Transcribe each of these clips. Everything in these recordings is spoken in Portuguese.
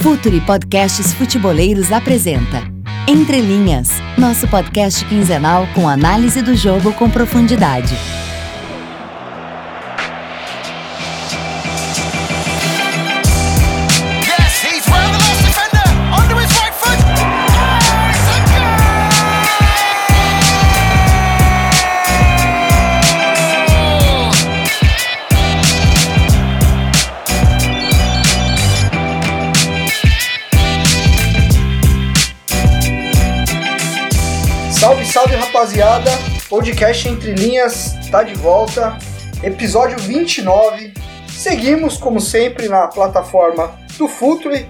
Futuri Podcasts Futeboleiros apresenta Entre Linhas, nosso podcast quinzenal com análise do jogo com profundidade. Rapaziada! Podcast Entre Linhas tá de volta, episódio 29. Seguimos, como sempre, na plataforma do Futuri,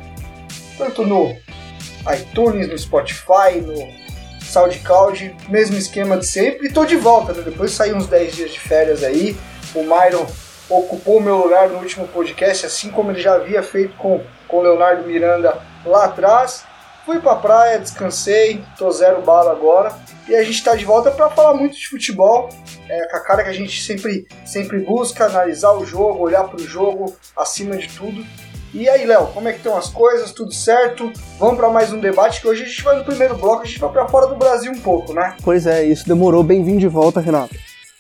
tanto no iTunes, no Spotify, no SoundCloud, mesmo esquema de sempre. E tô de volta, né? Depois de sair uns 10 dias de férias aí, o Myron ocupou meu lugar no último podcast, assim como ele já havia feito com com o Leonardo Miranda lá atrás. Fui pra praia, descansei, tô zero bala agora. E a gente tá de volta para falar muito de futebol, é, com a cara que a gente sempre, sempre busca, analisar o jogo, olhar pro jogo acima de tudo. E aí, Léo, como é que estão as coisas? Tudo certo? Vamos para mais um debate que hoje a gente vai no primeiro bloco, a gente vai para fora do Brasil um pouco, né? Pois é, isso demorou. Bem-vindo de volta, Renato.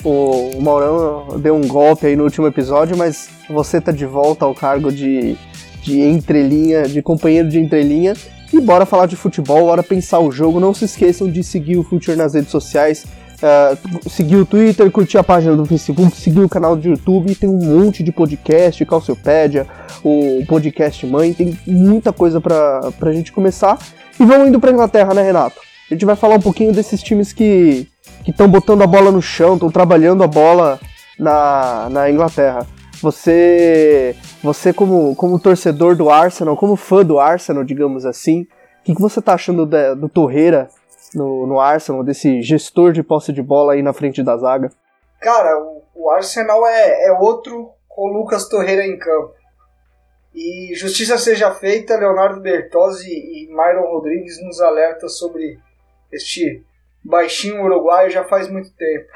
O, o Maurão deu um golpe aí no último episódio, mas você tá de volta ao cargo de, de entrelinha, de companheiro de entrelinha. E bora falar de futebol, bora pensar o jogo. Não se esqueçam de seguir o Future nas redes sociais. uh, seguir o Twitter, curtir a página do Facebook, seguir o canal do YouTube. Tem um monte de podcast, Calciopédia, o podcast Mãe. Tem muita coisa pra, pra gente começar. E vamos indo pra Inglaterra, né, Renato? A gente vai falar um pouquinho desses times que estão botando a bola no chão, estão trabalhando a bola na, na Inglaterra. Você, você como, como torcedor do Arsenal, como fã do Arsenal, digamos assim, o que, que você tá achando da- do Torreira no, no Arsenal, desse gestor de posse de bola aí na frente da zaga? Cara, o, o Arsenal é, é outro com o Lucas Torreira em campo. E justiça seja feita, Leonardo Bertozzi e Myron Rodrigues nos alertam sobre este baixinho uruguaio já faz muito tempo.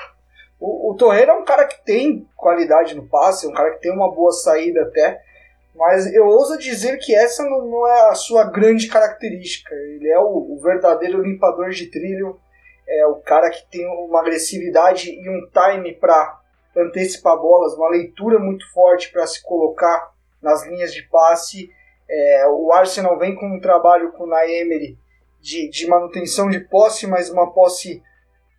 O, o Torreira é um cara que tem qualidade no passe, um cara que tem uma boa saída até, mas eu ouso dizer que essa não, não é a sua grande característica. Ele é o, o verdadeiro limpador de trilho, é o cara que tem uma agressividade e um time para antecipar bolas, uma leitura muito forte para se colocar nas linhas de passe. É, o Arsenal vem com um trabalho com o Naemery de, de manutenção de posse, mas uma posse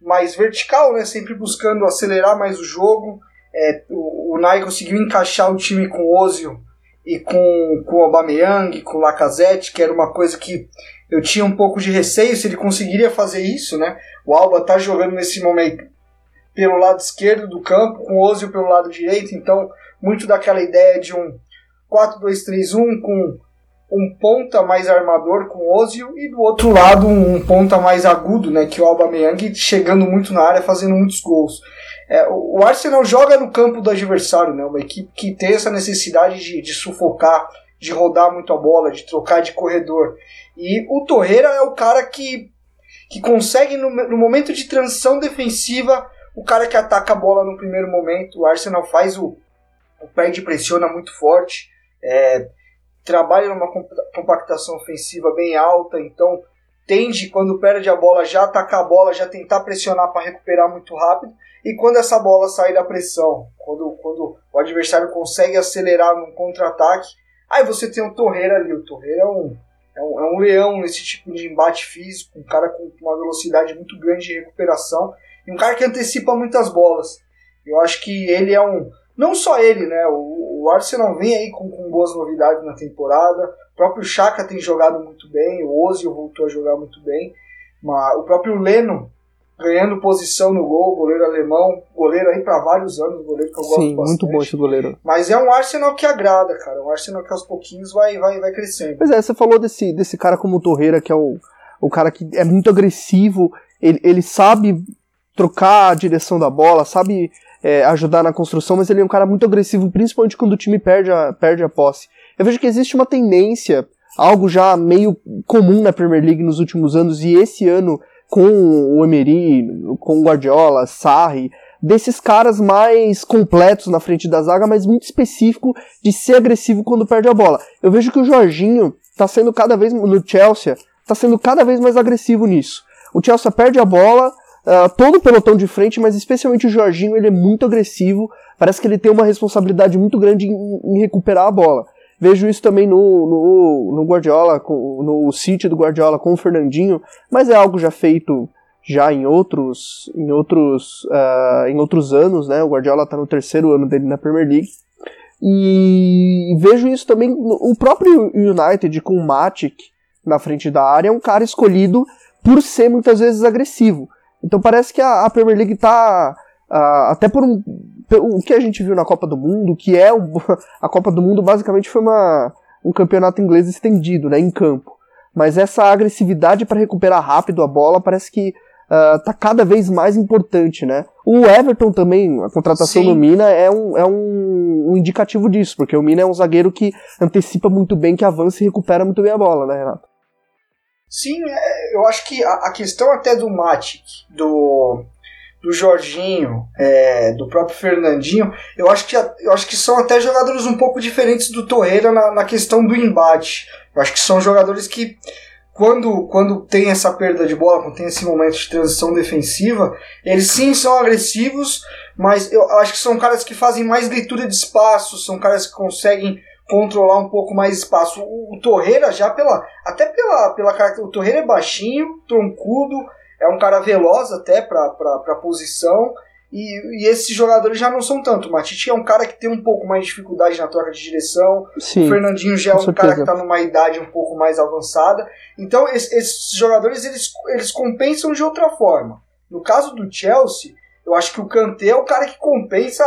mais vertical, né? sempre buscando acelerar mais o jogo. É, o, Nai conseguiu encaixar o time com o Ozil e com, com o Aubameyang, com o Lacazette, que era uma coisa que eu tinha um pouco de receio se ele conseguiria fazer isso, né? O Alba tá jogando nesse momento pelo lado esquerdo do campo, com o Ozil pelo lado direito, então muito daquela ideia de um 4-2-3-1 com um ponta mais armador com o Ozil e do outro lado um ponta mais agudo, né, que o Aubameyang chegando muito na área, fazendo muitos gols. É, o Arsenal joga no campo do adversário, né, uma equipe que tem essa necessidade de, de sufocar, de rodar muito a bola, de trocar de corredor. E o Torreira é o cara que, que consegue, no, no momento de transição defensiva, o cara que ataca a bola no primeiro momento. O Arsenal faz o, o perde e pressiona muito forte. É, trabalha numa compa- compactação ofensiva bem alta, então tende, quando perde a bola, já atacar a bola, já tentar pressionar para recuperar muito rápido. E quando essa bola sair da pressão, quando, quando o adversário consegue acelerar num contra-ataque, aí você tem o Torreira ali. O Torreira é um, é um, é um leão nesse tipo de embate físico, um cara com uma velocidade muito grande de recuperação e um cara que antecipa muitas bolas. Eu acho que ele é um. Não só ele, né? O, o Arsenal vem aí com, com boas novidades na temporada. O próprio Chaka tem jogado muito bem, o Ozil voltou a jogar muito bem. Mas o próprio Leno ganhando posição no gol, goleiro alemão, goleiro aí para vários anos, goleiro que eu gosto Sim, bastante. muito bom esse goleiro. Mas é um Arsenal que agrada, cara. Um Arsenal que aos pouquinhos vai, vai, vai crescendo. Pois é, você falou desse, desse cara como o Torreira, que é o, o cara que é muito agressivo, ele, ele sabe trocar a direção da bola, sabe é, ajudar na construção, mas ele é um cara muito agressivo, principalmente quando o time perde a, perde a posse. Eu vejo que existe uma tendência, algo já meio comum na Premier League nos últimos anos, e esse ano com o Emery, com o Guardiola, Sarri, desses caras mais completos na frente da zaga, mas muito específico de ser agressivo quando perde a bola. Eu vejo que o Jorginho está sendo cada vez no Chelsea, está sendo cada vez mais agressivo nisso. O Chelsea perde a bola, uh, todo o pelotão de frente, mas especialmente o Jorginho, ele é muito agressivo. Parece que ele tem uma responsabilidade muito grande em, em recuperar a bola. Vejo isso também no, no, no Guardiola, no City do Guardiola com o Fernandinho, mas é algo já feito já em outros em outros uh, em outros anos, né? O Guardiola está no terceiro ano dele na Premier League e vejo isso também no o próprio United com o Matic na frente da área é um cara escolhido por ser muitas vezes agressivo. Então parece que a, a Premier League está uh, até por um o que a gente viu na Copa do Mundo, que é um, a Copa do Mundo basicamente foi uma, um campeonato inglês estendido, né, em campo. Mas essa agressividade para recuperar rápido a bola parece que uh, tá cada vez mais importante, né? O Everton também, a contratação Sim. do Mina é, um, é um, um, indicativo disso, porque o Mina é um zagueiro que antecipa muito bem, que avança e recupera muito bem a bola, né, Renato? Sim, é, eu acho que a, a questão até do Matic, do, do Jorginho, é, do próprio Fernandinho, eu acho, que, eu acho que são até jogadores um pouco diferentes do Torreira na, na questão do embate. Eu acho que são jogadores que quando, quando tem essa perda de bola, quando tem esse momento de transição defensiva, eles sim são agressivos, mas eu acho que são caras que fazem mais leitura de espaço, são caras que conseguem controlar um pouco mais espaço. O, o Torreira já pela até pela pela o Torreira é baixinho, troncudo, é um cara veloz até para a posição e, e, esses jogadores já não são tanto. O Matite é um cara que tem um pouco mais de dificuldade na troca de direção. Sim, o Fernandinho já é um certeza. cara que está numa idade um pouco mais avançada. Então esses, esses jogadores eles, eles compensam de outra forma. No caso do Chelsea, eu acho que o Kanté é o cara que compensa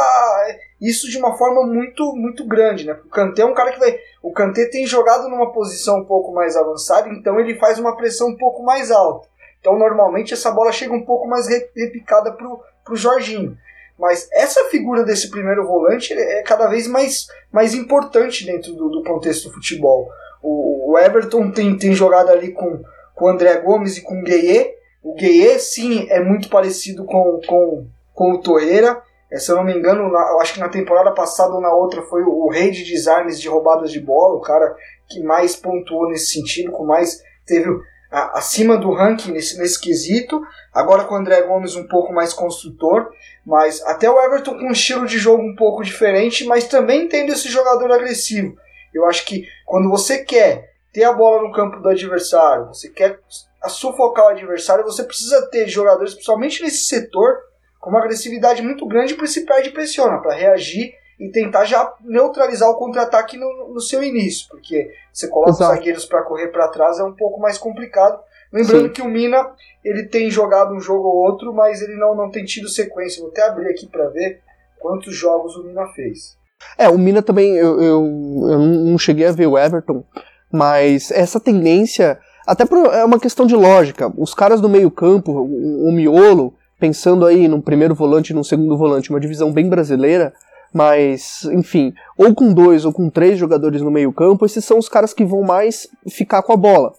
isso de uma forma muito muito grande, né? O Kanté é um cara que vai, o Kanté tem jogado numa posição um pouco mais avançada, então ele faz uma pressão um pouco mais alta. Então normalmente essa bola chega um pouco mais repicada pro para o Jorginho. Mas essa figura desse primeiro volante é cada vez mais, mais importante dentro do, do contexto do futebol. O, o, Everton tem, tem jogado ali com, com o André Gomes e com o Gueye. O Gueye, sim, é muito parecido com, com, com o Torreira. É, se eu não me engano, na, eu acho que na temporada passada ou na outra foi o, o rei de designs de roubadas de bola, o cara que mais pontuou nesse sentido, com mais teve a, acima do ranking nesse, nesse quesito. Agora com o André Gomes um pouco mais construtor, mas até o Everton com um estilo de jogo um pouco diferente, mas também tendo esse jogador agressivo. Eu acho que quando você quer ter a bola no campo do adversário, você quer sufocar o adversário, você precisa ter jogadores, principalmente nesse setor, com uma agressividade muito grande para esse perde pressiona, para reagir e tentar já neutralizar o contra-ataque no, no, seu início, porque você coloca Exato. os zagueiros para correr para trás é um pouco mais complicado. Lembrando Sim. que o Mina ele tem jogado um jogo ou outro, mas ele não, não tem tido sequência. Vou até abrir aqui para ver quantos jogos o Mina fez. É, o Mina também, eu, eu, eu não cheguei a ver o Everton, mas essa tendência, até por, é uma questão de lógica. Os caras do meio-campo, o, o miolo, pensando aí num primeiro volante e num segundo volante, uma divisão bem brasileira, mas, enfim, ou com dois ou com três jogadores no meio-campo, esses são os caras que vão mais ficar com a bola.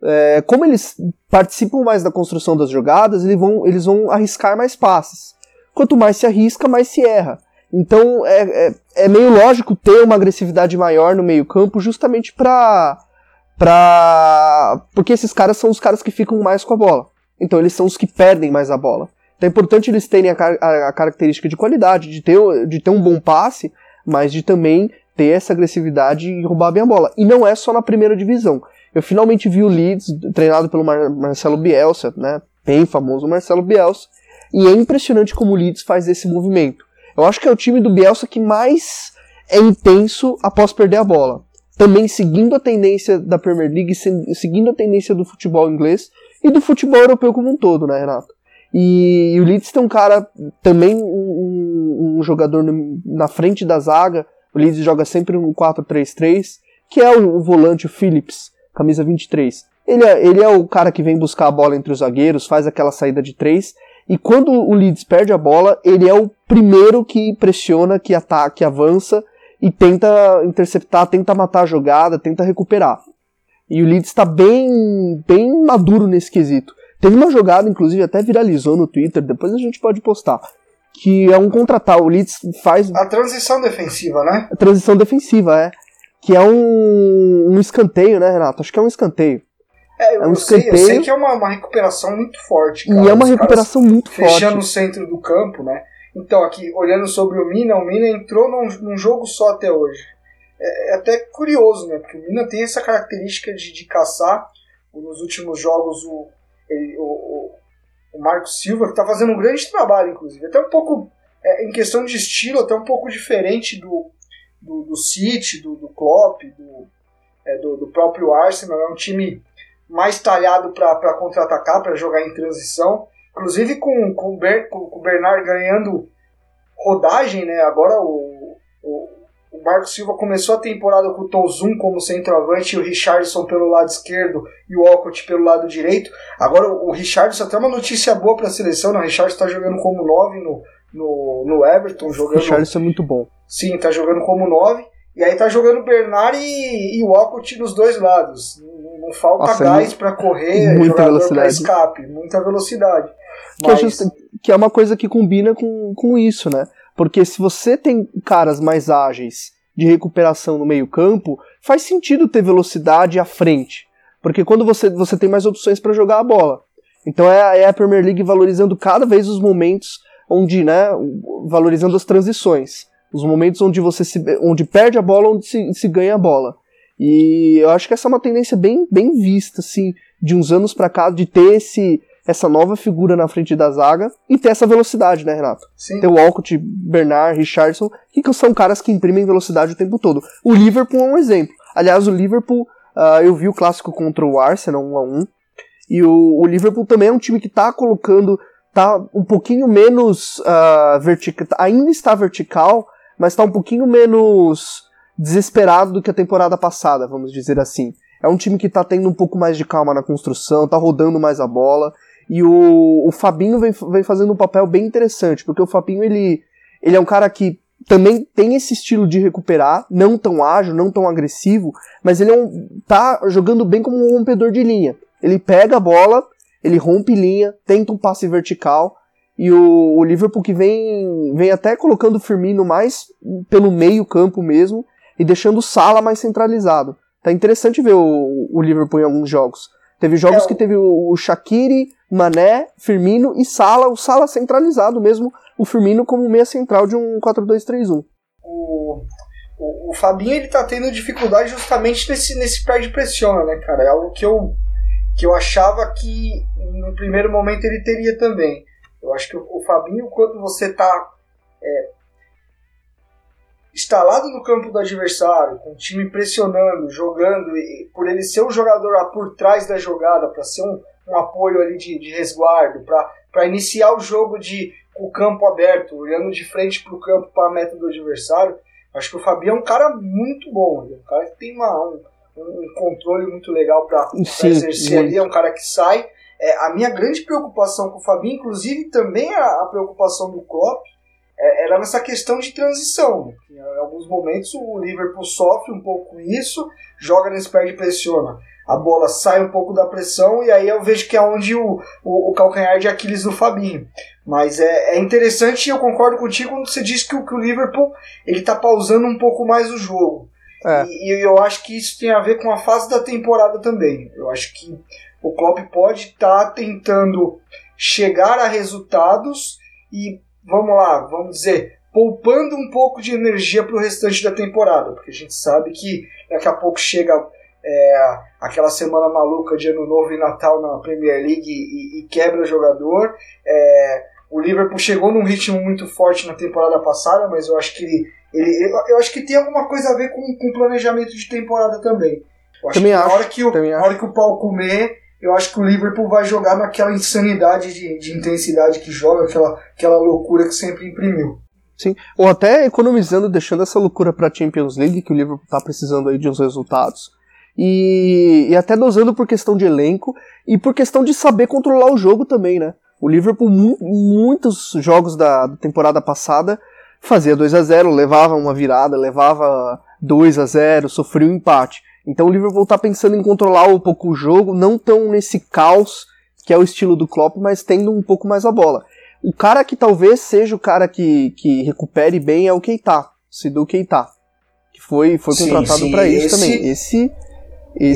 É, como eles participam mais da construção das jogadas, eles vão, eles vão arriscar mais passes. Quanto mais se arrisca, mais se erra. Então é, é, é meio lógico ter uma agressividade maior no meio-campo, justamente para pra. Porque esses caras são os caras que ficam mais com a bola. Então eles são os que perdem mais a bola. Então é importante eles terem a, a, característica de qualidade, de ter, de ter um bom passe, mas de também ter essa agressividade e roubar bem a bola. E não é só na primeira divisão. Eu finalmente vi o Leeds, treinado pelo Mar Marcelo Bielsa, né? Bem famoso Marcelo Bielsa. E é impressionante como o Leeds faz esse movimento. Eu acho que é o time do Bielsa que mais é intenso após perder a bola. Também seguindo a tendência da Premier League, seguindo a tendência do futebol inglês e do futebol europeu como um todo, né, Renato? E, e o Leeds tem um cara, também um, um jogador no, na frente da zaga. O Leeds joga sempre um 4-3-3, que é o, o, volante, o Phillips, camisa 23. Ele é, ele é o cara que vem buscar a bola entre os zagueiros, faz aquela saída de três. E quando o Leeds perde a bola, ele é o primeiro que pressiona, que ataca, que avança e tenta interceptar, tenta matar a jogada, tenta recuperar. E o Leeds está bem, bem maduro nesse quesito. Teve uma jogada, inclusive, até viralizou no Twitter, depois a gente pode postar. Que é um contratar, o Leeds faz. A transição defensiva, né? A transição defensiva, é. que é um, um escanteio, né, Renato? Acho que é um escanteio. É, eu, É um sei, eu escanteio. sei que é uma, uma recuperação muito forte. E cara. é uma Os recuperação muito fechando o forte. centro do campo, né? Então, aqui, olhando sobre o Mina, o Mina entrou num, num jogo só até hoje. É, é até curioso, né? Porque o Mina tem essa característica de, de caçar. Nos últimos jogos, o, ele- o, o, o Marco Silva, que está fazendo um grande trabalho, inclusive. Até um pouco, é, em questão de estilo, até um pouco diferente do, do, do City, do, do Klopp, do, é, do, do próprio Arsenal. É um time mais talhado para contra-atacar, para jogar em transição. Inclusive com, com, o Ber, com, com Bernard ganhando rodagem, né? Agora o, o, o Marco Silva começou a temporada com o Tozum como centroavante e o Richardson pelo lado esquerdo e o Alcott pelo lado direito. Agora o Richardson até uma notícia boa para a seleção, né? O Richardson está jogando como 9 no, no, no Everton, jogando Richarlison é muito bom. Sim, tá jogando como 9. E aí tá jogando o Bernard e, e o Walcott nos dois lados. Não, não falta Nossa, gás pra correr, muita velocidade. escape, muita velocidade. Que, é Mas, que é uma coisa que combina com, com isso, né? Porque se você tem caras mais ágeis de recuperação no meio-campo, faz sentido ter velocidade à frente. Porque quando você, você tem mais opções para jogar a bola. Então é, a- é a Premier League valorizando cada vez os momentos onde, né, valorizando as transições. Os momentos onde você se, onde perde a bola, onde se, se ganha a bola. E eu acho que essa é uma tendência bem, bem vista, assim, de uns anos pra cá, de ter esse, essa nova figura na frente da zaga e ter essa velocidade, né, Renato? sim, Ter o Walcott, Bernard, Richardson, que são caras que imprimem velocidade o tempo todo. O Liverpool é um exemplo. Aliás, o Liverpool, ah, eu vi o clássico contra o Arsenal 1 a 1 e o, o Liverpool também é um time que tá colocando, tá um pouquinho menos vertical, ainda está vertical, mas tá um pouquinho menos desesperado do que a temporada passada, vamos dizer assim. É um time que tá tendo um pouco mais de calma na construção, tá rodando mais a bola. E o, o Fabinho vem, vem fazendo um papel bem interessante, porque o Fabinho ele, ele é um cara que também tem esse estilo de recuperar, não tão ágil, não tão agressivo, mas ele é um, tá jogando bem como um rompedor de linha. Ele pega a bola, ele rompe linha, tenta um passe vertical, e o, o Liverpool que vem, vem até colocando o Firmino mais pelo meio campo mesmo, e deixando o Sala mais centralizado. Tá interessante ver o, o Liverpool em alguns jogos. Teve jogos É, o- que teve o, o Shaqiri, Mané, Firmino e Sala, o Sala centralizado mesmo, o Firmino como meia central de um 4-2-3-1. o, o, o Fabinho ele tá tendo dificuldade justamente nesse, nesse perde pressiona, né, cara? É algo que eu, que eu achava que no primeiro momento ele teria também. Eu acho que o, o Fabinho, quando você tá é, instalado no campo do adversário, com o time pressionando, jogando, e por ele ser um jogador por trás da jogada, para ser um, um apoio ali de, de resguardo, para iniciar o jogo de o campo aberto, olhando de frente para o campo para a meta do adversário, acho que o Fabinho é um cara muito bom, ele é um cara que tem uma, um, um controle muito legal para Sim, exercer muito. ali, é um cara que sai. É, a minha grande preocupação com o Fabinho, inclusive também a, a preocupação do Klopp, é, era nessa questão de transição. Em alguns momentos o Liverpool sofre um pouco com isso, joga nesse perde e pressiona. A bola sai um pouco da pressão e aí eu vejo que é onde o, o, o calcanhar de Aquiles do Fabinho. Mas é, é interessante e eu concordo contigo quando você diz que, o- que o Liverpool ele tá pausando um pouco mais o jogo. É. E, e eu acho que isso tem a ver com a fase da temporada também. Eu acho que o Klopp pode estar tentando chegar a resultados e, vamos lá, vamos dizer, poupando um pouco de energia para o restante da temporada, porque a gente sabe que daqui a pouco chega é, aquela semana maluca de Ano Novo e Natal na Premier League e, e quebra o jogador. É, o Liverpool chegou num ritmo muito forte na temporada passada, mas eu acho que ele, ele- eu, acho que tem alguma coisa a ver com, com planejamento de temporada também. Eu acho Também que na acho, hora que, o, na hora que o pau comer, eu acho que o Liverpool vai jogar naquela insanidade de, de intensidade que joga, aquela, aquela loucura que sempre imprimiu. Sim, ou até economizando, deixando essa loucura pra Champions League, que o Liverpool tá precisando aí de uns resultados. E, e até dosando por questão de elenco e por questão de saber controlar o jogo também, né? O Liverpool, mu muitos jogos da, da temporada passada, fazia 2 a 0 levava uma virada, levava 2 a 0 sofria um empate. Então o Liverpool tá pensando em controlar um pouco o jogo, não tão nesse caos que é o estilo do Klopp, mas tendo um pouco mais a bola. O cara que talvez seja o cara que, que recupere bem é o Keita, Sidou Keita. que foi, foi contratado para isso esse- também. Esse, esse,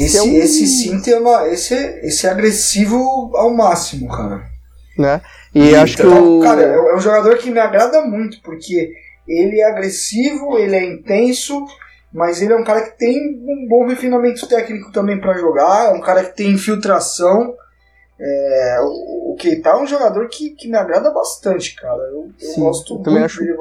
Esse, é um, esse sim tem uma. Esse, esse é agressivo ao máximo, cara. né? E acho que Então, o Cara, é é um jogador que me agrada muito, porque ele é agressivo, ele é intenso, mas ele é um cara que tem um bom refinamento técnico também pra jogar, é um cara que tem infiltração. É, o, Keita é um jogador que, que me agrada bastante, cara. Eu, eu Sim, gosto eu muito também acho- dele.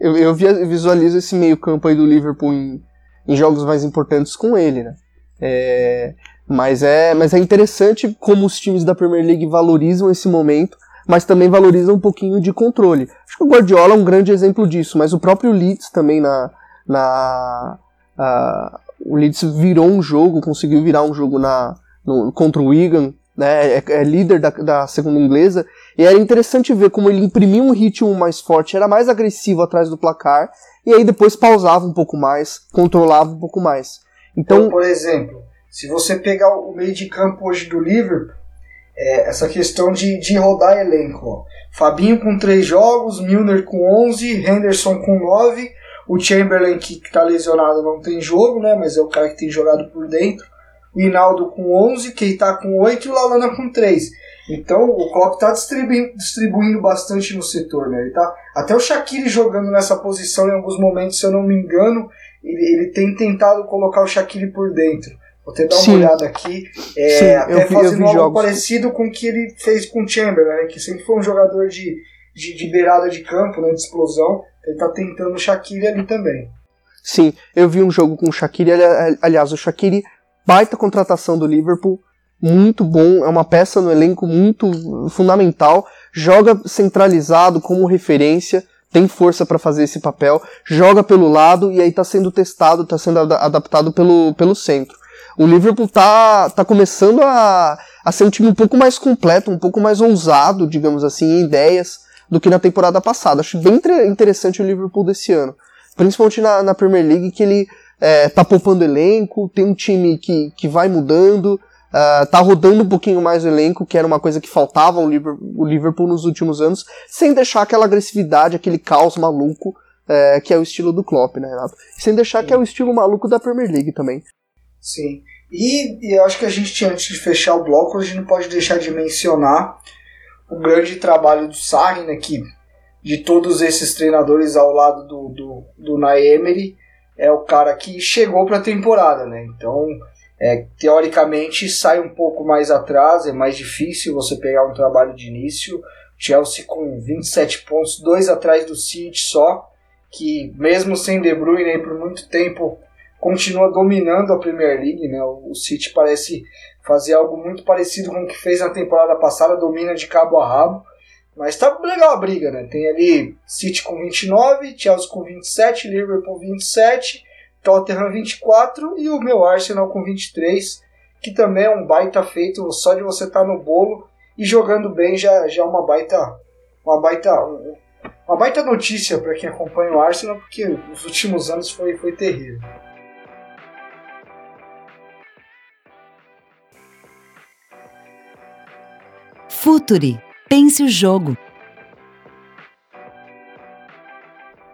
eu, eu visualizo esse meio campo aí do Liverpool em, em jogos mais importantes com ele, né? É, mas, é, mas é interessante como os times da Premier League valorizam esse momento, mas também valorizam um pouquinho de controle. Acho que o Guardiola é um grande exemplo disso, mas o próprio Leeds também na. Na ah, o Leeds virou um jogo, conseguiu virar um jogo na, no- contra o Wigan, né? É, é líder da, da segunda inglesa, e era interessante ver como ele imprimia um ritmo mais forte, era mais agressivo atrás do placar, e aí depois pausava um pouco mais, controlava um pouco mais. Então, Então, por exemplo, se você pegar o meio de campo hoje do Liverpool, é essa questão de, de rodar elenco. Ó. Fabinho com 3 jogos, Milner com 11, Henderson com 9, o Chamberlain que está lesionado não tem jogo, né, mas é o cara que tem jogado por dentro, o Hinaldo com 11, Keita com 8 e o Lalana com 3. Então o Klopp está distribuindo, distribuindo bastante no setor, né? Ele tá, até o Shaqiri jogando nessa posição em alguns momentos, se eu não me engano, ele, ele tem tentado colocar o Shaqiri por dentro. Vou até dar uma Sim. olhada aqui. É, Sim, até vi- fazendo algo jogos. parecido com o que ele fez com o Chamberlain, né, que sempre foi um jogador de, de, de beirada de campo, né, de explosão. Ele tá tentando o Shaqiri ali também. sim, eu vi um jogo com o Shaqiri, ali- aliás, o Shaqiri, baita contratação do Liverpool, muito bom, é uma peça no elenco muito fundamental, joga centralizado como referência, tem força para fazer esse papel, joga pelo lado e aí tá sendo testado, tá sendo ada- adaptado pelo, pelo centro. O Liverpool tá, tá começando a, a ser um time um pouco mais completo, um pouco mais ousado, digamos assim, em ideias do que na temporada passada. Acho bem inter- interessante o Liverpool desse ano. Principalmente na, na Premier League, que ele é, tá poupando elenco, tem um time que, que vai mudando, ah, tá rodando um pouquinho mais o elenco, que era uma coisa que faltava ao Liverpool, o Liverpool nos últimos anos, sem deixar aquela agressividade, aquele caos maluco é, que é o estilo do Klopp, né, Renato? Sem deixar que é o estilo maluco da Premier League também. Sim. E, e eu acho que a gente, antes de fechar o bloco, a gente não pode deixar de mencionar o grande trabalho do Sarri, né, que de todos esses treinadores ao lado do, do, do Unai Emery, é o cara que chegou para a temporada, né? Então, é, teoricamente, sai um pouco mais atrás, é mais difícil você pegar um trabalho de início. Chelsea com 27 pontos, dois atrás do City só, que mesmo sem De Bruyne por muito tempo continua dominando a Premier League, né? O City parece fazer algo muito parecido com o que fez na temporada passada, domina de cabo a rabo. Mas tá legal a briga, né? Tem ali City com 29, Chelsea com 27, Liverpool 27, Tottenham 24 e o meu Arsenal com 23, que também é um baita feito, só de você estar tá no bolo e jogando bem já, já é uma baita uma baita uma baita notícia para quem acompanha o Arsenal, porque nos últimos anos foi, foi terrível. Futuri. Pense o jogo.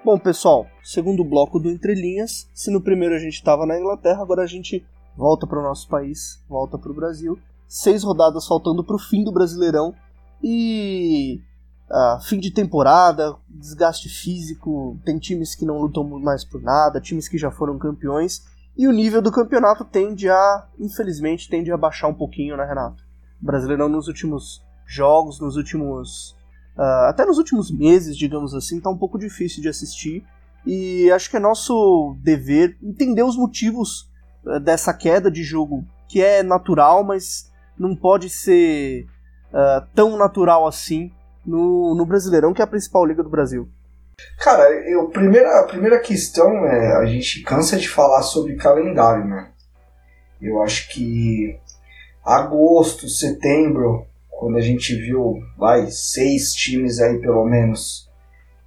Bom, pessoal, segundo bloco do Entre Linhas, se no primeiro a gente estava na Inglaterra, agora a gente volta para o nosso país, volta para o Brasil. Seis rodadas faltando para o fim do Brasileirão e ah, fim de temporada, desgaste físico, tem times que não lutam mais por nada, times que já foram campeões e o nível do campeonato tende a, infelizmente, tende a baixar um pouquinho, né, Renato? O Brasileirão nos últimos jogos, nos últimos Uh, até nos últimos meses, digamos assim, tá um pouco difícil de assistir. E acho que é nosso dever entender os motivos uh, dessa queda de jogo, que é natural, mas não pode ser uh, tão natural assim no, no Brasileirão, que é a principal liga do Brasil. Cara, eu, primeira, a primeira questão é a gente cansa de falar sobre calendário, né? Eu acho que agosto, setembro, quando a gente viu, vai, seis times aí pelo menos,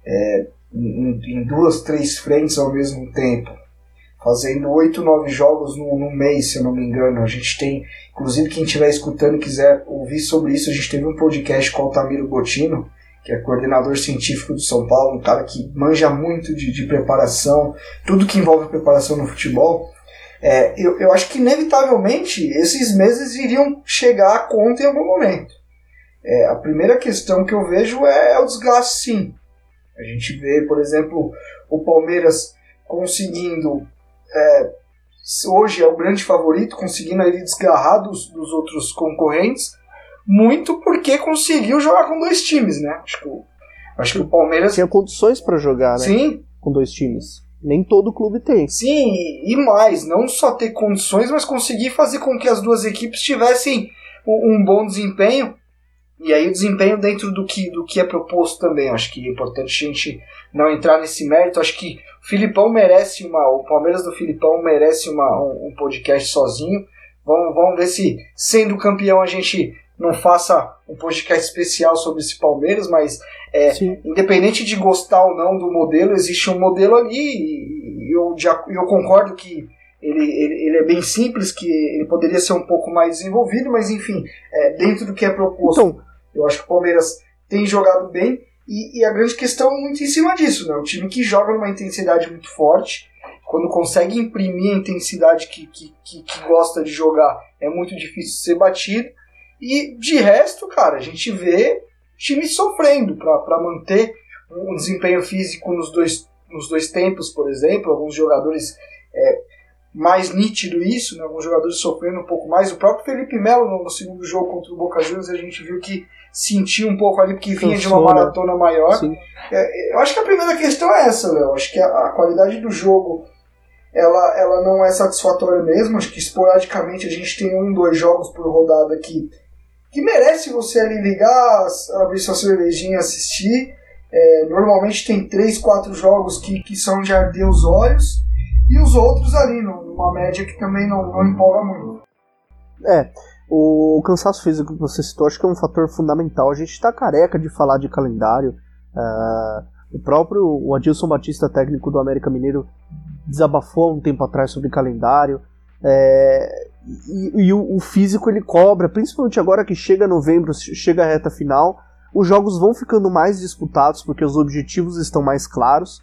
é, em, em, duas, três frentes ao mesmo tempo, fazendo oito, nove jogos no, no, mês, se eu não me engano. A gente tem, inclusive quem estiver escutando e quiser ouvir sobre isso, a gente teve um podcast com o Altamiro Gotino, que é coordenador científico do São Paulo, um cara que manja muito de, de preparação, tudo que envolve preparação no futebol. É, eu, eu acho que inevitavelmente esses meses iriam chegar a conta em algum momento. É, a primeira questão que eu vejo é, é o desgaste, sim. A gente vê, por exemplo, o Palmeiras conseguindo. É, hoje é o grande favorito, conseguindo ele desgarrar dos, dos outros concorrentes, muito porque conseguiu jogar com dois times, né? Acho que, acho que o Palmeiras. Tinha condições para jogar, né? Sim. Com dois times. Nem todo clube tem. Sim, e mais, não só ter condições, mas conseguir fazer com que as duas equipes tivessem um, um bom desempenho. E aí o desempenho dentro do que, do que é proposto também. Acho que é importante a gente não entrar nesse mérito. Acho que o Filipão merece uma. O Palmeiras do Filipão merece uma, um, um podcast sozinho. Vamos, vamos ver se, sendo campeão, a gente não faça um podcast especial sobre esse Palmeiras, mas é, independente de gostar ou não do modelo, existe um modelo ali e eu, já, eu concordo que ele, ele, ele, é bem simples, que ele poderia ser um pouco mais desenvolvido, mas enfim, é, dentro do que é proposto, então, eu acho que o Palmeiras tem jogado bem e, e, a grande questão é muito em cima disso, né? O time que joga numa intensidade muito forte, quando consegue imprimir a intensidade que, que, que, que gosta de jogar, é muito difícil ser batido. E de resto, cara, a gente vê time sofrendo para manter um desempenho físico nos dois, nos dois tempos, por exemplo. Alguns jogadores é, mais nítido isso, né? alguns jogadores sofrendo um pouco mais. O próprio Felipe Melo, no segundo jogo contra o Boca Juniors, a gente viu que sentiu um pouco ali, porque vinha de uma maratona maior. É, eu acho que a primeira questão é essa, Léo. Acho que a, a, qualidade do jogo ela, ela não é satisfatória mesmo. Acho que esporadicamente a gente tem um, dois jogos por rodada que que merece você ali ligar, abrir sua cervejinha e assistir. É, normalmente tem três, quatro jogos que, que são de arder os olhos e os outros ali numa média que também não, não empolga muito. É, o cansaço físico que você citou acho que é um fator fundamental. A gente está careca de falar de calendário. Uh, o próprio o Adilson Batista, técnico do América Mineiro, desabafou um tempo atrás sobre calendário. É, e, e o, o, físico ele cobra, principalmente agora que chega novembro, chega a reta final, os jogos vão ficando mais disputados porque os objetivos estão mais claros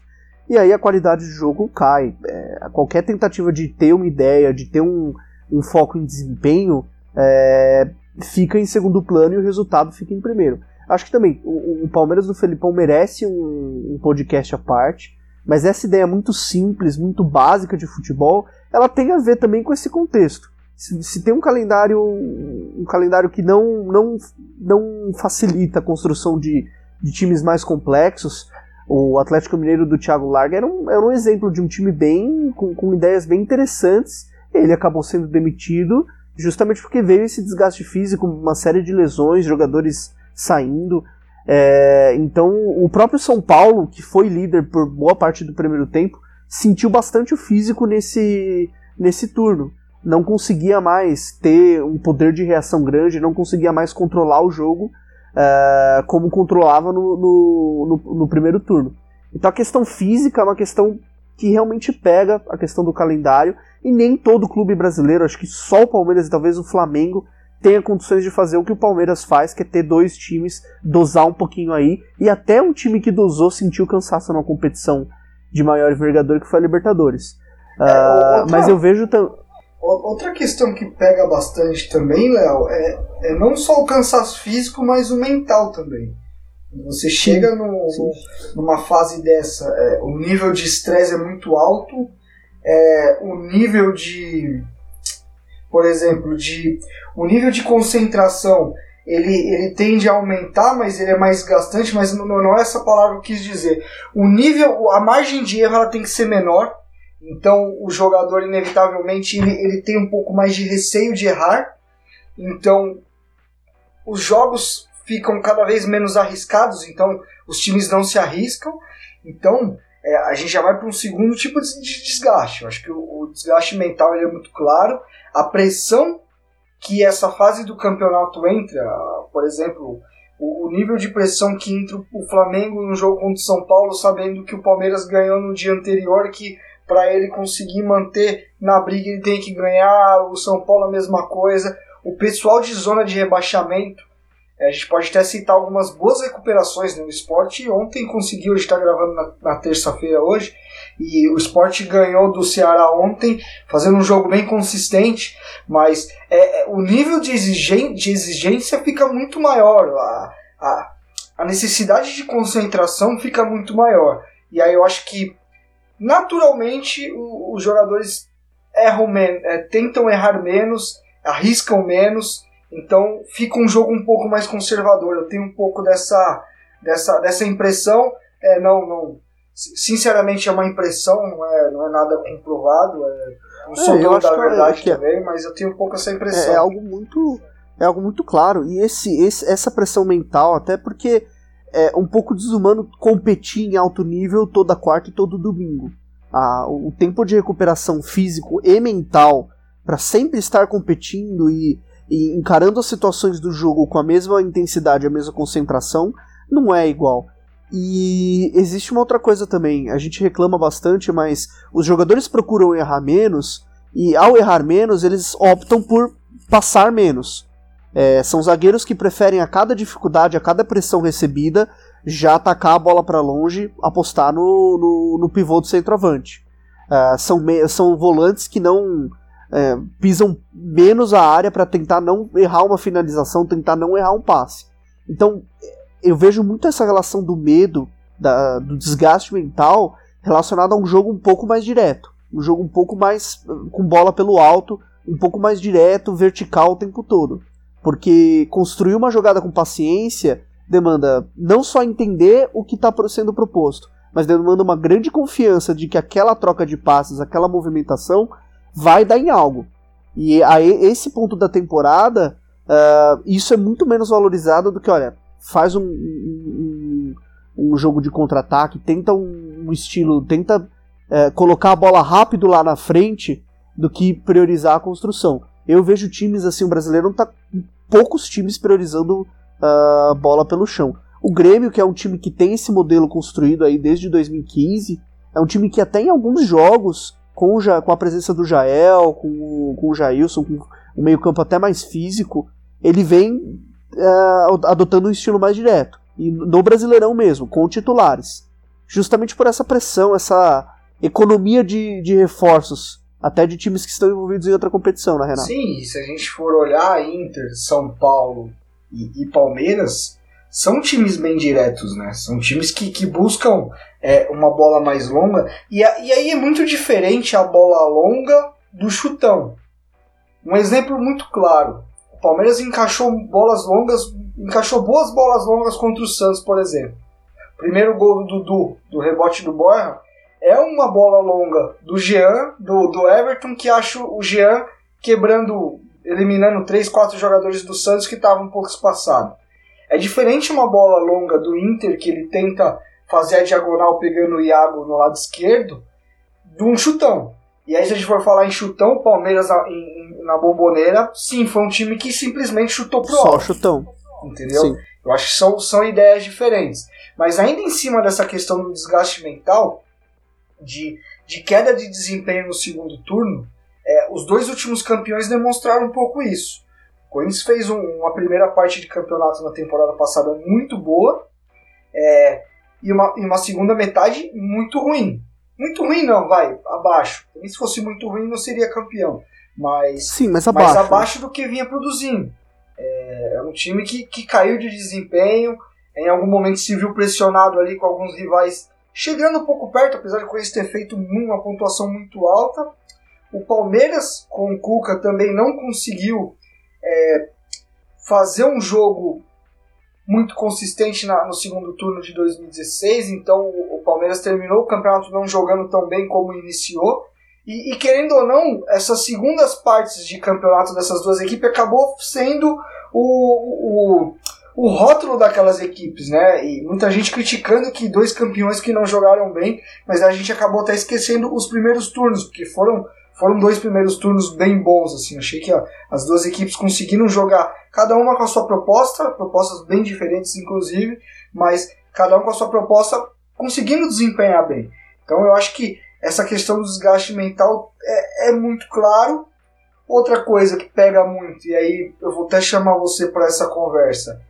e aí a qualidade do jogo cai. É, qualquer tentativa de ter uma ideia, de ter um, um foco em desempenho, é, fica em segundo plano e o resultado fica em primeiro. Acho que também o, o Palmeiras do Felipão merece um, um podcast à parte, mas essa ideia muito simples, muito básica de futebol, ela tem a ver também com esse contexto se, se, tem um calendário um calendário que não, não, não facilita a construção de, de times mais complexos, o Atlético Mineiro do Thiago Larga era um, era um exemplo de um time bem com, com ideias bem interessantes. Ele acabou sendo demitido justamente porque veio esse desgaste físico, uma série de lesões, jogadores saindo. É, então, o próprio São Paulo, que foi líder por boa parte do primeiro tempo, sentiu bastante o físico nesse, nesse turno não conseguia mais ter um poder de reação grande, não conseguia mais controlar o jogo uh, como controlava no, no, no, no, primeiro turno. Então a questão física é uma questão que realmente pega a questão do calendário e nem todo clube brasileiro, acho que só o Palmeiras e talvez o Flamengo tenha condições de fazer o que o Palmeiras faz, que é ter dois times, dosar um pouquinho aí, e até um time que dosou sentiu cansaço numa competição de maior envergadura que foi a Libertadores. Uh, mas eu vejo Outra questão que pega bastante também, Léo, é, é não só o cansaço físico, mas o mental também. Você chega no, numa fase dessa, é, o nível de estresse é muito alto, é, o nível de, por exemplo, de o nível de concentração ele, ele tende a aumentar, mas ele é mais gastante, mas não, não é essa palavra que eu quis dizer. O nível, a margem de erro ela tem que ser menor, então o jogador inevitavelmente ele, ele tem um pouco mais de receio de errar. Então os jogos ficam cada vez menos arriscados, então os times não se arriscam. Então é, a gente já vai para um segundo tipo de, de desgaste. Eu acho que o, o desgaste mental ele é muito claro. A pressão que essa fase do campeonato entra, por exemplo, o, o nível de pressão que entra o Flamengo no jogo contra o São Paulo, sabendo que o Palmeiras ganhou no dia anterior, que para ele conseguir manter na briga ele tem que ganhar, o São Paulo a mesma coisa. O pessoal de zona de rebaixamento É, a gente pode até citar algumas boas recuperações no esporte. Ontem conseguiu, a gente está gravando na, na terça-feira hoje, e o esporte ganhou do Ceará ontem, fazendo um jogo bem consistente, mas é, é, o nível de, exigen de exigência fica muito maior. A, a, a necessidade de concentração fica muito maior. E aí eu acho que naturalmente o, os jogadores erram men é, tentam errar menos, arriscam menos, então fica um jogo um pouco mais conservador. Eu tenho um pouco dessa, dessa, dessa impressão. É, não, não, sinceramente é uma impressão, não é, não é nada comprovado. É, não sou É, eu da é- verdade que é- também, mas eu tenho um pouco essa impressão. É, é algo muito é algo muito claro e esse, esse- essa pressão mental até porque é um pouco desumano competir em alto nível toda quarta e todo domingo. Ah, o tempo de recuperação físico e mental para sempre estar competindo e, e encarando as situações do jogo com a mesma intensidade, a mesma concentração, não é igual. E existe uma outra coisa também, a gente reclama bastante, mas os jogadores procuram errar menos e ao errar menos eles optam por passar menos. É, são zagueiros que preferem a cada dificuldade, a cada pressão recebida, já atacar a bola para longe, apostar no, no, no pivô do centroavante. É, são, são volantes que não é, pisam menos a área para tentar não errar uma finalização, tentar não errar um passe. Então eu vejo muito essa relação do medo, da- do desgaste mental relacionado a um jogo um pouco mais direto, um jogo um pouco mais com bola pelo alto, um pouco mais direto, vertical o tempo todo. Porque construir uma jogada com paciência demanda não só entender o que está sendo proposto, mas demanda uma grande confiança de que aquela troca de passes, aquela movimentação vai dar em algo. E a esse ponto da temporada, ah, isso é muito menos valorizado do que, olha, faz um, um, um- jogo de contra-ataque, tenta um, estilo, tenta eh, colocar a bola rápido lá na frente do que priorizar a construção. Eu vejo times assim, o brasileiro tá poucos times priorizando a bola pelo chão. O Grêmio, que é um time que tem esse modelo construído aí desde 2015, é um time que até em alguns jogos, com, com a presença do Jael, com o, com o Jailson, com o meio-campo até mais físico, ele vem é, adotando um estilo mais direto. E no Brasileirão mesmo, com titulares. Justamente por essa pressão, essa economia de, de reforços, até de times que estão envolvidos em outra competição, né, Renato? Sim, se a gente for olhar Inter, São Paulo e, e Palmeiras, são times bem diretos, né? São times que, que buscam é, uma bola mais longa. E, a- e aí é muito diferente a bola longa do chutão. Um exemplo muito claro. O Palmeiras encaixou bolas longas, encaixou boas bolas longas contra o Santos, por exemplo. Primeiro gol do Dudu, do rebote do Borja, é uma bola longa do Jean, do, do Everton, que acho o Jean quebrando, eliminando três, quatro jogadores do Santos que estavam um pouco espaçados. É diferente uma bola longa do Inter, que ele tenta fazer a diagonal pegando o Iago no lado esquerdo, de um chutão. E aí, se a gente for falar em chutão, o Palmeiras na, em- na bomboneira, sim, foi um time que simplesmente chutou pro Só alto. chutão. Entendeu? Sim. Eu acho que são, são ideias diferentes. Mas ainda em cima dessa questão do desgaste mental, de, de queda de desempenho no segundo turno, é, os dois últimos campeões demonstraram um pouco isso. O Corinthians fez um- uma primeira parte de campeonato na temporada passada muito boa é, e, uma, e uma segunda metade muito ruim. Muito ruim não, vai, abaixo. Também se fosse muito ruim não seria campeão. Mas Sim, mas mas abaixo. abaixo do que vinha produzindo. É, é um time que, que caiu de desempenho, em algum momento se viu pressionado ali com alguns rivais chegando um pouco perto, apesar de o Corinthians ter feito uma pontuação muito alta. O Palmeiras, com o Cuca, também não conseguiu é, fazer um jogo muito consistente na- no segundo turno de 2016, então o, o Palmeiras terminou o campeonato não jogando tão bem como iniciou. E, e querendo ou não, essas segundas partes de campeonato dessas duas equipes acabou sendo o, o, o rótulo daquelas equipes, né? E muita gente criticando que dois campeões que não jogaram bem, mas a gente acabou até esquecendo os primeiros turnos, porque foram, foram dois primeiros turnos bem bons, assim. Achei que ó, as duas equipes conseguiram jogar, cada uma com a sua proposta, propostas bem diferentes, inclusive, mas cada um com a sua proposta conseguindo desempenhar bem. Então eu acho que essa questão do desgaste mental é, é muito claro. Outra coisa que pega muito, e aí eu vou até chamar você para essa conversa,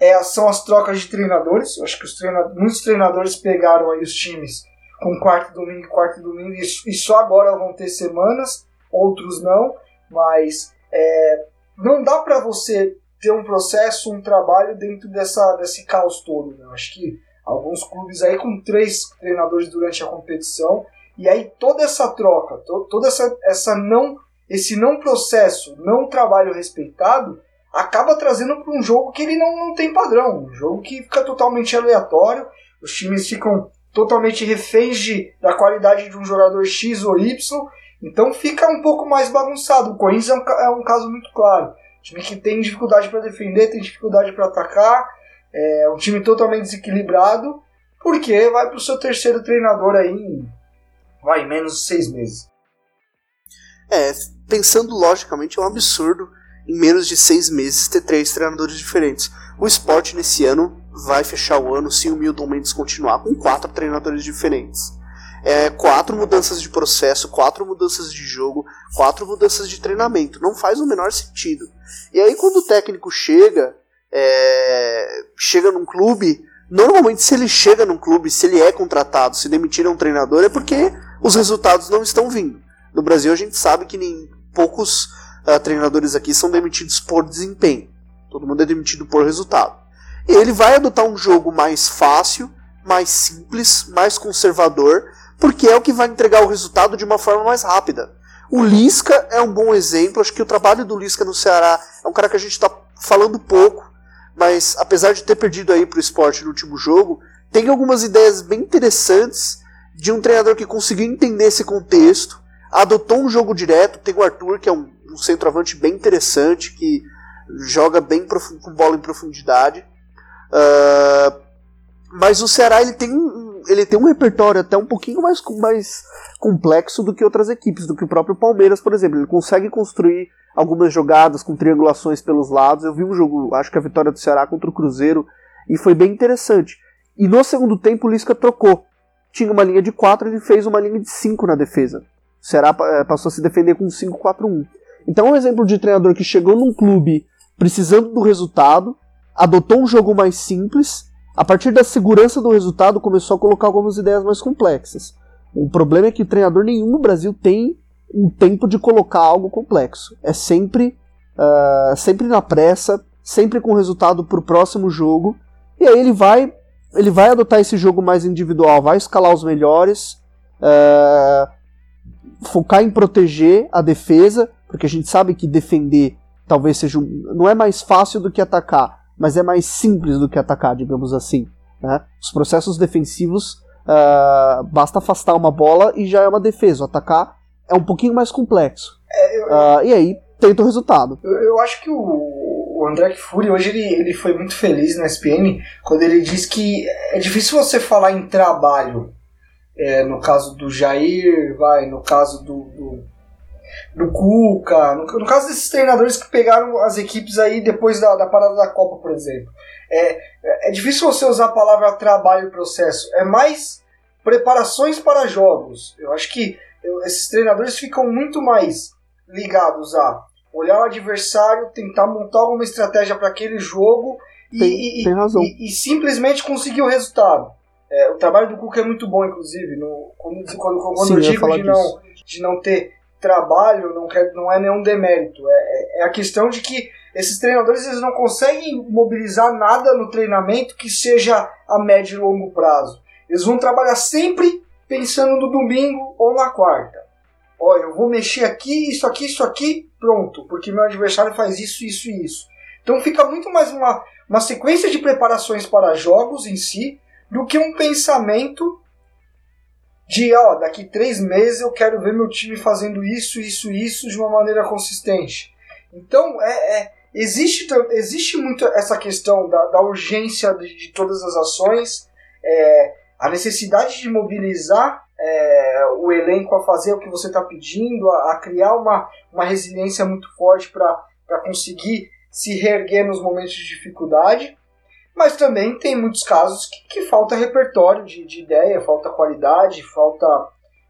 é, são as trocas de treinadores. Eu acho que treinadores, muitos treinadores pegaram aí os times com quarto domingo quarto domingo e, e só agora vão ter semanas, outros não, mas é, não dá para você ter um processo, um trabalho dentro dessa, desse caos todo. Né? Eu acho que alguns clubes aí com três treinadores durante a competição e aí toda essa troca, to, toda essa, essa não esse não processo, não trabalho respeitado, acaba trazendo para um jogo que ele não, não tem padrão, um jogo que fica totalmente aleatório, os times ficam totalmente reféns de, da qualidade de um jogador X ou Y, então fica um pouco mais bagunçado. O Corinthians é um, é um caso muito claro. Um time que tem dificuldade para defender, tem dificuldade para atacar, é um time totalmente desequilibrado, porque vai para o seu terceiro treinador aí em vai, menos de seis meses. É, pensando logicamente, é um absurdo em menos de seis meses ter três treinadores diferentes. O esporte nesse ano vai fechar o ano se o Milton Mendes continuar com quatro treinadores diferentes. É, quatro mudanças de processo, quatro mudanças de jogo, quatro mudanças de treinamento. Não faz o menor sentido. E aí quando o técnico chega, é, chega num clube, normalmente se ele chega num clube, se ele é contratado, se demitir um treinador, é porque os resultados não estão vindo. No Brasil a gente sabe que nem poucos uh, treinadores aqui são demitidos por desempenho. Todo mundo é demitido por resultado. Ele vai adotar um jogo mais fácil, mais simples, mais conservador, porque é o que vai entregar o resultado de uma forma mais rápida. O Lisca é um bom exemplo. Acho que o trabalho do Lisca no Ceará é um cara que a gente está falando pouco, mas apesar de ter perdido aí para o esporte no último jogo, tem algumas ideias bem interessantes de um treinador que conseguiu entender esse contexto, adotou um jogo direto. Tem o Arthur, que é um centroavante bem interessante, que joga bem com bola em profundidade. Uh, mas o Ceará ele tem, ele tem um repertório até um pouquinho mais, mais complexo do que outras equipes, do que o próprio Palmeiras, por exemplo. Ele consegue construir algumas jogadas com triangulações pelos lados. Eu vi um jogo, acho que a vitória do Ceará contra o Cruzeiro, e foi bem interessante. E no segundo tempo o Lisca trocou. Tinha uma linha de 4, ele fez uma linha de 5 na defesa. O Ceará eh, passou a se defender com 5-4-1. Então um exemplo de treinador que chegou num clube precisando do resultado, adotou um jogo mais simples, a partir da segurança do resultado começou a colocar algumas ideias mais complexas. O problema é que treinador nenhum no Brasil tem um tempo de colocar algo complexo. É sempre, uh, sempre na pressa, sempre com resultado para o próximo jogo. E aí ele vai, ele vai adotar esse jogo mais individual, vai escalar os melhores, uh, focar em proteger a defesa, porque a gente sabe que defender talvez seja não é mais fácil do que atacar, mas é mais simples do que atacar, digamos assim. Né? Os processos defensivos uh, basta afastar uma bola e já é uma defesa. O atacar é um pouquinho mais complexo. É, eu, uh, e aí tenta o resultado. Eu, eu acho que o, o André Fury hoje ele, ele foi muito feliz na SPN quando ele diz que é difícil você falar em trabalho é, no caso do Jair, vai, no caso do, do, do Cuca, no, no, caso desses treinadores que pegaram as equipes aí depois da, da parada da Copa, por exemplo. É, é difícil você usar a palavra trabalho e processo, é mais preparações para jogos. Eu acho que eu, esses treinadores ficam muito mais ligados a olhar o adversário, tentar montar alguma estratégia para aquele jogo e, tem, e, tem. E, e simplesmente conseguir o resultado. É, o trabalho do Cuca é muito bom, inclusive. No, quando quando, quando Sim, eu digo de não, de não ter trabalho, não, quer, não é nenhum demérito. É, é, é a questão de que esses treinadores eles não conseguem mobilizar nada no treinamento que seja a médio e longo prazo. Eles vão trabalhar sempre pensando no domingo ou na quarta. Olha, eu vou mexer aqui, isso aqui, isso aqui, pronto, porque meu adversário faz isso, isso e isso. Então fica muito mais uma, uma sequência de preparações para jogos em si, do que um pensamento de, ó, daqui três meses eu quero ver meu time fazendo isso, isso, isso de uma maneira consistente. Então, é, é existe, existe muito essa questão da, da urgência de, de, todas as ações, é, a necessidade de mobilizar é, o elenco a fazer o que você está pedindo, a, a, criar uma, uma resiliência muito forte para conseguir se reerguer nos momentos de dificuldade. Mas também tem muitos casos que, que falta repertório de, de ideia, falta qualidade, falta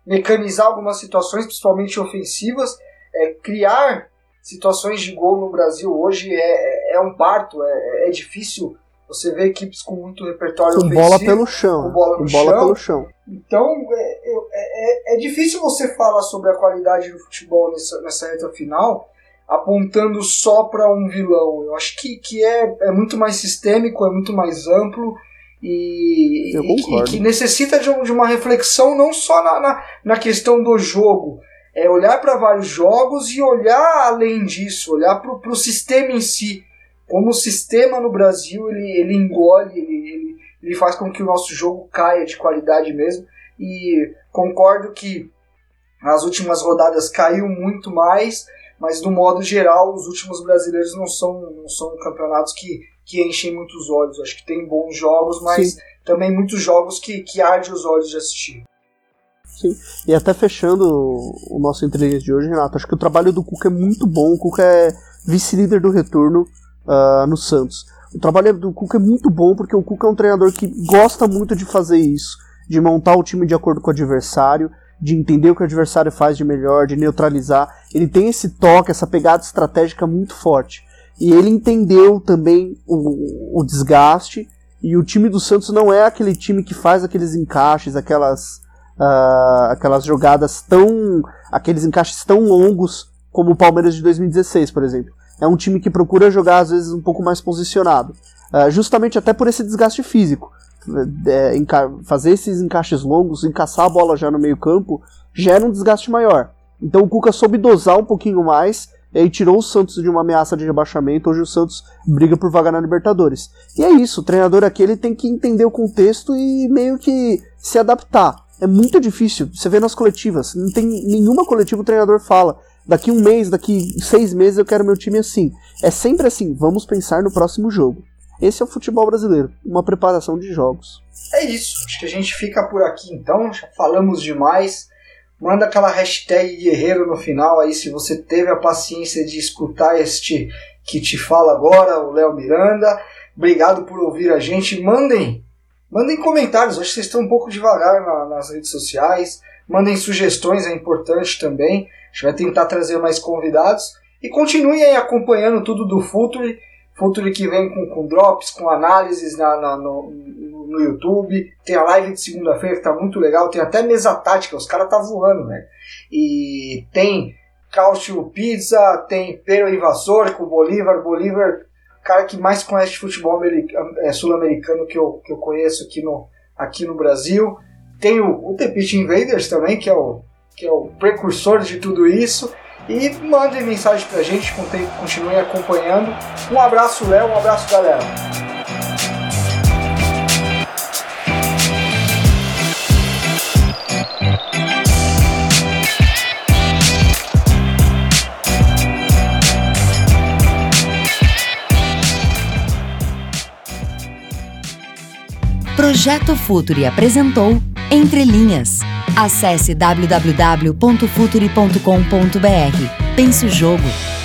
mecanizar algumas situações, principalmente ofensivas. É, criar situações de gol no Brasil hoje é, é, é um parto, é, é difícil Você vê equipes com muito repertório Com ofensivo. bola pelo chão. com bola com bola chão. pelo chão. Então, é, é- é- é difícil você falar sobre a qualidade do futebol nessa, nessa reta final apontando só para um vilão. Eu acho que, que é, é muito mais sistêmico, é muito mais amplo e, e que- concordo. que necessita de, um- de uma reflexão não só na, na, na questão do jogo, é olhar para vários jogos e olhar além disso, olhar para o sistema em si. Como o sistema no Brasil ele, ele engole, ele, ele, ele faz com que o nosso jogo caia de qualidade mesmo. E concordo que nas últimas rodadas caiu muito mais, mas do modo geral os últimos brasileiros não são, não são campeonatos que, que enchem muitos olhos. Acho que tem bons jogos, mas Sim. também muitos jogos que, que arde os olhos de assistir. E até fechando o nosso entrevista de hoje, Renato, acho que o trabalho do Cuca é muito bom. O Cuca é vice-líder do retorno ah, no Santos. O trabalho do Cuca é muito bom porque o Cuca é um treinador que gosta muito de fazer isso, de montar o time de acordo com o adversário, de entender o que o adversário faz de melhor, de neutralizar. Ele tem esse toque, essa pegada estratégica muito forte. E ele entendeu também o, o desgaste. E o time do Santos não é aquele time que faz aqueles encaixes, aquelas ah, aquelas jogadas tão. aqueles encaixes tão longos como o Palmeiras de 2016, por exemplo. É um time que procura jogar às vezes um pouco mais posicionado, Ah, justamente até por esse desgaste físico. É, fazer esses encaixes longos, encaçar a bola já no meio-campo, gera um desgaste maior. Então o Cuca soube dosar um pouquinho mais e aí tirou o Santos de uma ameaça de rebaixamento. Hoje o Santos briga por vaga na Libertadores. E é isso, o treinador aqui ele tem que entender o contexto e meio que se adaptar. É muito difícil. Você vê nas coletivas, não tem nenhuma coletiva o treinador fala. Daqui um mês, daqui seis meses eu quero meu time assim. É sempre assim, vamos pensar no próximo jogo. Esse é o futebol brasileiro, uma preparação de jogos. É isso. Acho que a gente fica por aqui então. Já falamos demais. Manda aquela hashtag guerreiro no final aí se você teve a paciência de escutar este que te fala agora, o Léo Miranda. Obrigado por ouvir a gente. Mandem, mandem comentários. Acho que vocês estão um pouco devagar na- nas redes sociais. Mandem sugestões, é importante também. A gente vai tentar trazer mais convidados. E continuem aí acompanhando tudo do Futuri. Futuri que vem com, com drops, com análises na, na- no, no- YouTube. Tem a live de segunda-feira que tá muito legal. Tem até mesa tática, os caras tá voando, né? E tem Cálcio Pizza, tem Pero Invasor com Bolívar. Bolívar, cara que mais conhece futebol é, sul-americano que eu, que eu conheço aqui no, aqui no Brasil. Tem o, o The Pitch Invaders também, que é o, que é o precursor de tudo isso. E mandem mensagem pra gente, continuem acompanhando. Um abraço, Léo, um abraço, galera. Projeto Futuri apresentou Entre Linhas. Acesse www.futuri.com.br. Pense o jogo.